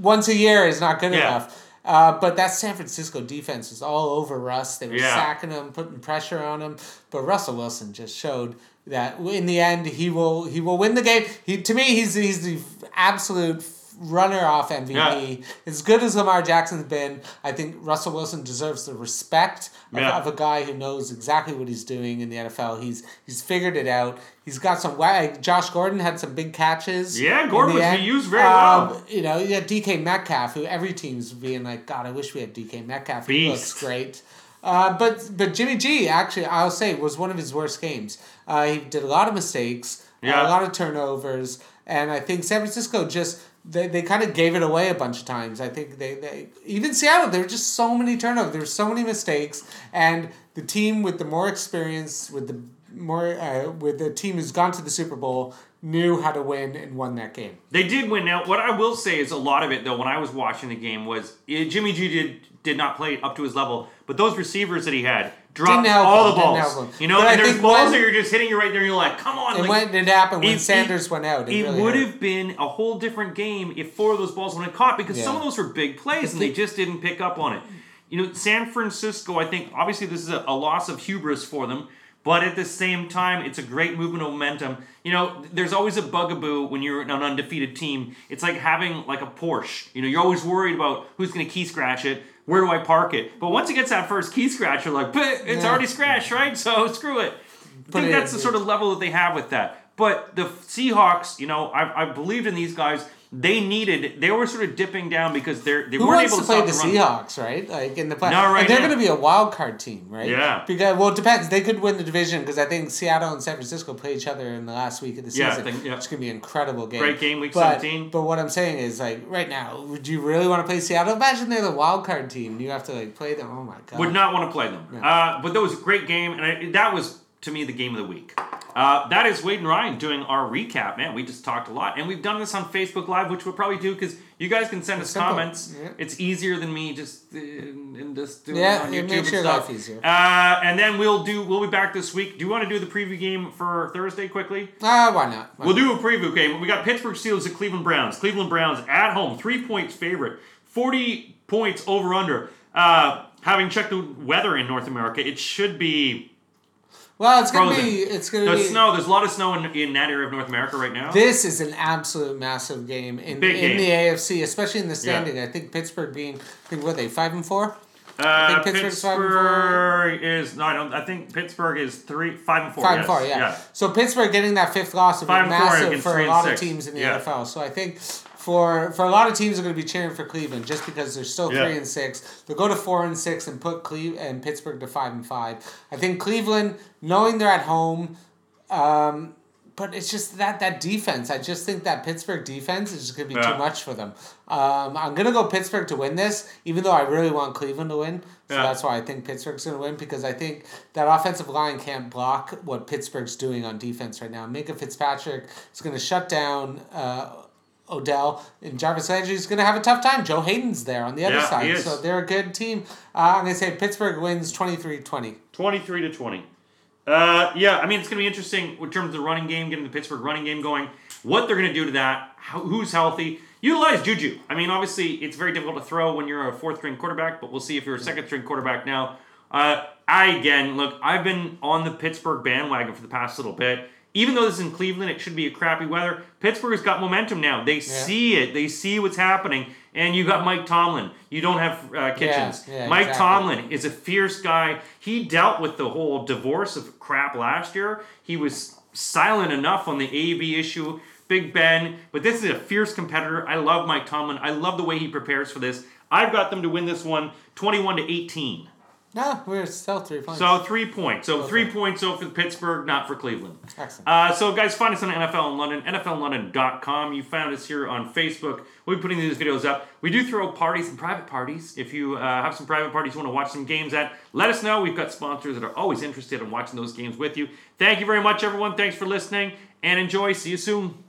once a year? Is not good Yeah. enough. Uh, but that San Francisco defense was all over Russ. They were Yeah. sacking him, putting pressure on him. But Russell Wilson just showed that in the end he will he will win the game. He to me he's he's the absolute runner off MVP. As good as Lamar Jackson's been, I think Russell Wilson deserves the respect of, Yeah. of a guy who knows exactly what he's doing in the NFL. He's he's figured it out. He's got some. Like Josh Gordon had some big catches. Yeah, Gordon was used very Um, well. You know, you got DK Metcalf, who every team's being like, God, I wish we had DK Metcalf. He Beast. looks great. Uh, but but Jimmy G actually I'll say was one of his worst games. Uh, he did a lot of mistakes, Yeah. a lot of turnovers, and I think San Francisco just they, they kind of gave it away a bunch of times. I think they, they even Seattle there were just so many turnovers, there were so many mistakes, and the team with the more experience, with the more uh, with the team who's gone to the Super Bowl knew how to win and won that game. They did win. Now, what I will say is a lot of it, though, when I was watching the game, was eh, Jimmy G did did not play up to his level, but those receivers that he had dropped all the didn't balls. You know, But I and there's balls when- that you're just hitting you right there, and you're like, come on. And like, when it happened when it- Sanders went out, it, It really would hurt. have been a whole different game if four of those balls went caught because some of those were big plays and they just didn't pick up on it. You know, San Francisco, I think, obviously, this is a, a loss of hubris for them, but at the same time, it's a great movement of momentum. You know, there's always a bugaboo when you're an undefeated team. It's like having like a Porsche. You know, you're always worried about who's going to key scratch it. Where do I park it? But once it gets that first key scratch, you're like, "But it's Yeah. already scratched, right? So screw it. I think it- that's the sort of level that they have with that. But the Seahawks, you know, I've, I've believed in these guys. They needed, they were sort of dipping down because they're they Who weren't able to to play the the. Seahawks, right? Like in the play, Not right and they're going to be a wild card team, right? Yeah. Because well, it depends. They could win the division because I think Seattle and San Francisco play each other in the last week of the Yeah, season. think- yeah. It's going to be an incredible game. Great game, week but, 17. But what I'm saying is, like right now, would you really want to play Seattle? Imagine they're the wild card team. You have to like play them. Oh my god. Would not want to play them. Uh, but that was a great game, and I, that was to me the game of the week. Uh, that is Wade and Ryan doing our recap. Man, we just talked a lot, and we've done this on Facebook Live, which we'll probably do because you guys can send us simple. comments. Yeah. It's easier than me just uh, and just doing Yeah, it on YouTube makes and your stuff. life easier. Uh, and then we'll do. We'll be back this week. Do you want to do the preview game for Thursday quickly? Ah, why not? Why We'll not? do a preview game. We got Pittsburgh Steelers at Cleveland Browns. Cleveland Browns at home, three points favorite, forty points over under. Uh, having checked the weather in North America, it should be Well, it's gonna Frozen. be. It's gonna The be. snow. There's a lot of snow in, in that area of North America right now. This is an absolute massive game in Big in game. the AFC, especially in the standing. I think Pittsburgh being, I think what are they five and four. uh, think Pittsburgh's five and four. Pittsburgh is no. I don't. I think Pittsburgh is three, five and four. Five yes. and four, yeah. So Pittsburgh getting that fifth loss would be Five and four massive for a lot six. of teams in the Yeah. NFL. So I think for for a lot of teams are going to be cheering for Cleveland just because they're still Yeah. three and six. They'll go to four and six and put Cleve and Pittsburgh to five and five. I think Cleveland, knowing they're at home, um, but it's just that that defense. I just think that Pittsburgh defense is just going to be Yeah. too much for them. Um, I'm going to go Pittsburgh to win this, even though I really want Cleveland to win. So Yeah. that's why I think Pittsburgh's going to win because I think that offensive line can't block what Pittsburgh's doing on defense right now. Minkah Fitzpatrick is going to shut down uh, Odell, and Jarvis Landry's going to have a tough time. Joe Haden's there on the other Yeah, side, is. so they're a good team. Uh, I'm going to say Pittsburgh wins 23-20. 23 to 20. Uh, yeah, I mean, it's going to be interesting in terms of the running game, getting the Pittsburgh running game going. What they're going to do to that, how, who's healthy. Utilize Juju. I mean, obviously, it's very difficult to throw when you're a fourth string quarterback, but we'll see if you're a second string quarterback now. Uh, I, again, look, I've been on the Pittsburgh bandwagon for the past little bit. Even though this is in Cleveland, it should be a crappy weather. Pittsburgh's got momentum now. They see it. They see what's happening. And you got Mike Tomlin. You don't have uh, Kitchens. yeah, Mike exactly. Tomlin is a fierce guy. He dealt with the whole divorce of crap last year. He was silent enough on the AB issue, Big Ben, but this is a fierce competitor. I love Mike Tomlin. I love the way he prepares for this. I've got them to win this one 21 to 18. No, we're still three points. So three points. So three points so for Pittsburgh, not for Cleveland. Excellent. Uh, so guys, find us on NFL in London, NFLLondon.com. You found us here on Facebook. We'll be putting these videos up. We do throw parties and private parties. If you uh, have some private parties you want to watch some games at, let us know. We've got sponsors that are always interested in watching those games with you. Thank you very much, everyone. Thanks for listening and enjoy. See you soon.